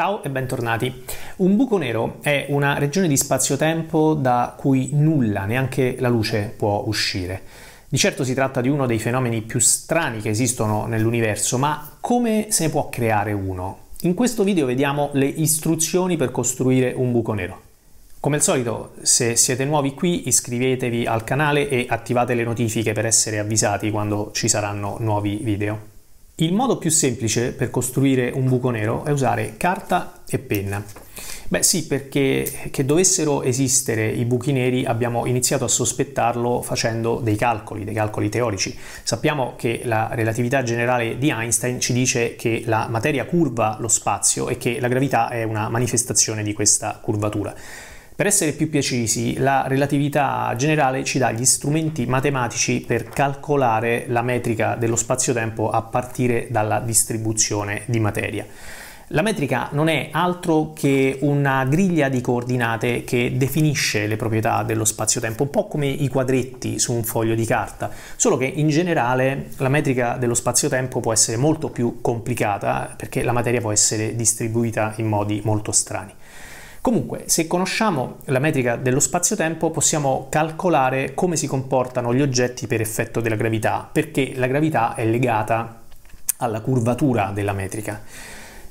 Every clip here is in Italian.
Ciao e bentornati. Un buco nero è una regione di spazio-tempo da cui nulla, neanche la luce, può uscire. Di certo si tratta di uno dei fenomeni più strani che esistono nell'universo, ma come se ne può creare uno? In questo video vediamo le istruzioni per costruire un buco nero. Come al solito, se siete nuovi qui, iscrivetevi al canale e attivate le notifiche per essere avvisati quando ci saranno nuovi video. Il modo più semplice per costruire un buco nero è usare carta e penna. Beh sì, perché che dovessero esistere i buchi neri abbiamo iniziato a sospettarlo facendo dei calcoli, dei calcoli teorici. Sappiamo che la relatività generale di Einstein ci dice che la materia curva lo spazio e che la gravità è una manifestazione di questa curvatura. Per essere più precisi, la relatività generale ci dà gli strumenti matematici per calcolare la metrica dello spazio-tempo a partire dalla distribuzione di materia. La metrica non è altro che una griglia di coordinate che definisce le proprietà dello spazio-tempo, un po' come i quadretti su un foglio di carta, solo che in generale la metrica dello spazio-tempo può essere molto più complicata perché la materia può essere distribuita in modi molto strani. Comunque, se conosciamo la metrica dello spazio-tempo, possiamo calcolare come si comportano gli oggetti per effetto della gravità, perché la gravità è legata alla curvatura della metrica.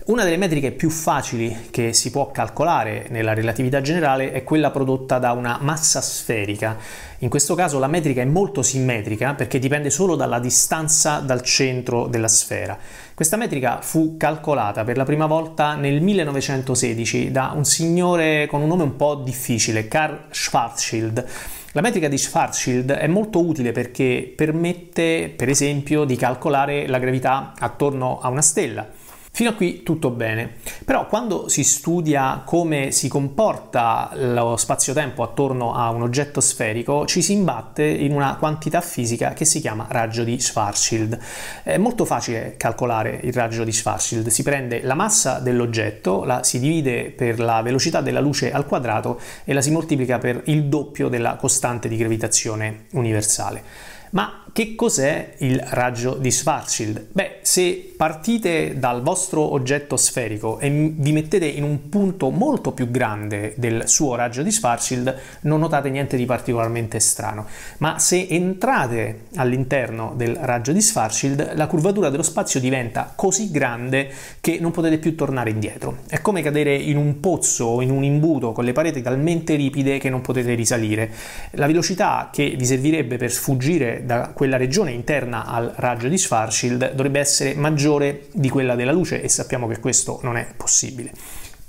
Una delle metriche più facili che si può calcolare nella relatività generale è quella prodotta da una massa sferica. In questo caso la metrica è molto simmetrica perché dipende solo dalla distanza dal centro della sfera. Questa metrica fu calcolata per la prima volta nel 1916 da un signore con un nome un po' difficile, Karl Schwarzschild. La metrica di Schwarzschild è molto utile perché permette, per esempio, di calcolare la gravità attorno a una stella. Fino a qui tutto bene, però quando si studia come si comporta lo spazio-tempo attorno a un oggetto sferico ci si imbatte in una quantità fisica che si chiama raggio di Schwarzschild. È molto facile calcolare il raggio di Schwarzschild, si prende la massa dell'oggetto, la si divide per la velocità della luce al quadrato e la si moltiplica per il doppio della costante di gravitazione universale. Ma che cos'è il raggio di Schwarzschild? Beh, se partite dal vostro oggetto sferico e vi mettete in un punto molto più grande del suo raggio di Schwarzschild, non notate niente di particolarmente strano. Ma se entrate all'interno del raggio di Schwarzschild, la curvatura dello spazio diventa così grande che non potete più tornare indietro. È come cadere in un pozzo o in un imbuto con le pareti talmente ripide che non potete risalire. La velocità che vi servirebbe per sfuggire da quella regione interna al raggio di Schwarzschild dovrebbe essere maggiore di quella della luce e sappiamo che questo non è possibile.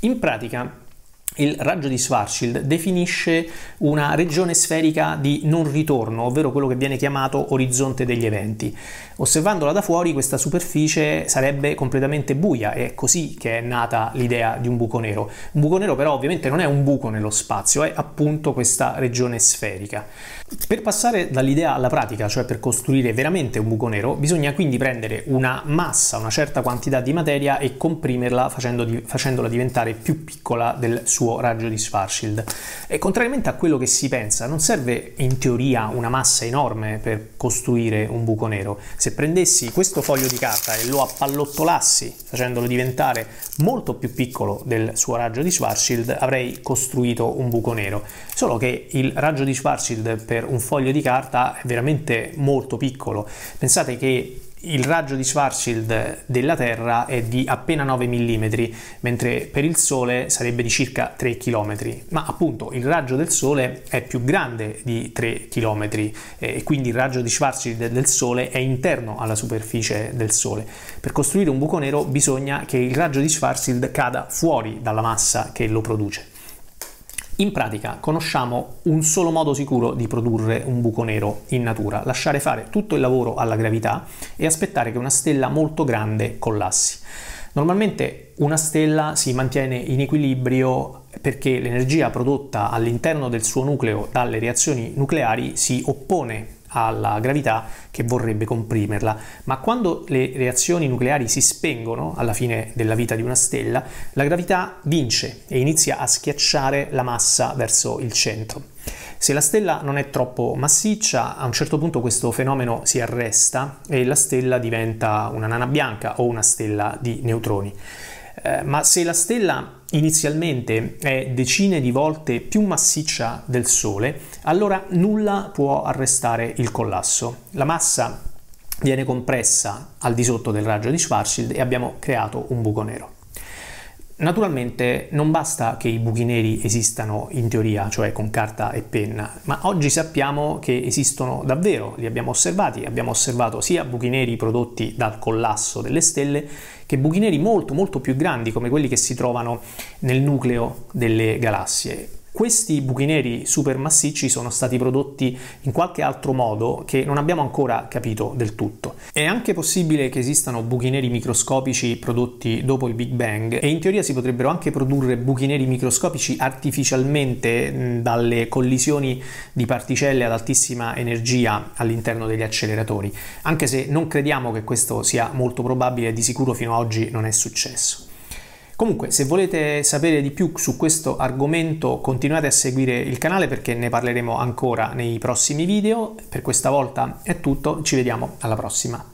In pratica il raggio di Schwarzschild definisce una regione sferica di non ritorno, ovvero quello che viene chiamato orizzonte degli eventi. Osservandola da fuori questa superficie sarebbe completamente buia, è così che è nata l'idea di un buco nero. Un buco nero però ovviamente non è un buco nello spazio, è appunto questa regione sferica. Per passare dall'idea alla pratica, cioè per costruire veramente un buco nero, bisogna quindi prendere una massa, una certa quantità di materia e comprimerla facendola diventare più piccola del suo raggio di Schwarzschild. E contrariamente a quello che si pensa, non serve in teoria una massa enorme per costruire un buco nero. Se prendessi questo foglio di carta e lo appallottolassi facendolo diventare molto più piccolo del suo raggio di Schwarzschild, avrei costruito un buco nero. Solo che il raggio di Schwarzschild per un foglio di carta è veramente molto piccolo. Pensate che il raggio di Schwarzschild della Terra è di appena 9 mm, mentre per il Sole sarebbe di circa 3 km. Ma appunto il raggio del Sole è più grande di 3 km e quindi il raggio di Schwarzschild del Sole è interno alla superficie del Sole. Per costruire un buco nero bisogna che il raggio di Schwarzschild cada fuori dalla massa che lo produce. In pratica conosciamo un solo modo sicuro di produrre un buco nero in natura, lasciare fare tutto il lavoro alla gravità e aspettare che una stella molto grande collassi. Normalmente una stella si mantiene in equilibrio perché l'energia prodotta all'interno del suo nucleo dalle reazioni nucleari si oppone alla gravità che vorrebbe comprimerla, ma quando le reazioni nucleari si spengono alla fine della vita di una stella, la gravità vince e inizia a schiacciare la massa verso il centro. Se la stella non è troppo massiccia, a un certo punto questo fenomeno si arresta e la stella diventa una nana bianca o una stella di neutroni. Eh, ma se la stella inizialmente è decine di volte più massiccia del Sole, allora nulla può arrestare il collasso. La massa viene compressa al di sotto del raggio di Schwarzschild e abbiamo creato un buco nero. Naturalmente non basta che i buchi neri esistano in teoria, cioè con carta e penna, ma oggi sappiamo che esistono davvero, li abbiamo osservati, abbiamo osservato sia buchi neri prodotti dal collasso delle stelle che buchi neri molto molto più grandi come quelli che si trovano nel nucleo delle galassie. Questi buchi neri supermassicci sono stati prodotti in qualche altro modo che non abbiamo ancora capito del tutto. È anche possibile che esistano buchi neri microscopici prodotti dopo il Big Bang e in teoria si potrebbero anche produrre buchi neri microscopici artificialmente dalle collisioni di particelle ad altissima energia all'interno degli acceleratori, anche se non crediamo che questo sia molto probabile, di sicuro fino ad oggi non è successo. Comunque, se volete sapere di più su questo argomento, continuate a seguire il canale perché ne parleremo ancora nei prossimi video. Per questa volta è tutto, ci vediamo alla prossima.